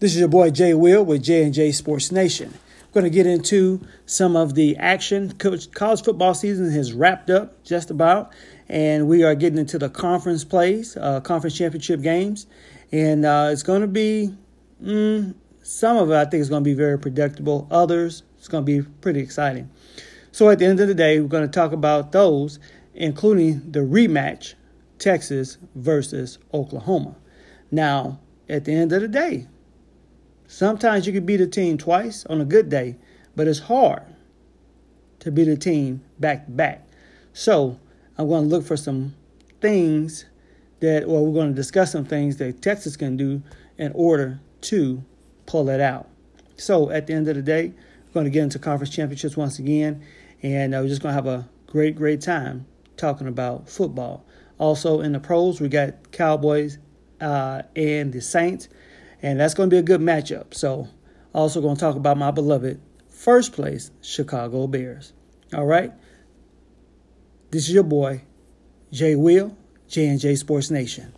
This is your boy Jay Will with J and J Sports Nation. We're going to get into some of the action. College football season has wrapped up just about, and we are getting into the conference plays, uh, conference championship games, and uh, it's going to be mm, some of it. I think is going to be very predictable. Others, it's going to be pretty exciting. So at the end of the day, we're going to talk about those, including the rematch, Texas versus Oklahoma. Now, at the end of the day, Sometimes you can beat a team twice on a good day, but it's hard to beat a team back to back. So I'm going to look for some things that, or we're going to discuss some things that Texas can do in order to pull it out. So at the end of the day, we're going to get into conference championships once again, and uh, we're just going to have a great, great time talking about football. Also in the pros, we got Cowboys uh, and the Saints and that's going to be a good matchup. So, also going to talk about my beloved first place Chicago Bears. All right. This is your boy, Jay Will, J and J Sports Nation.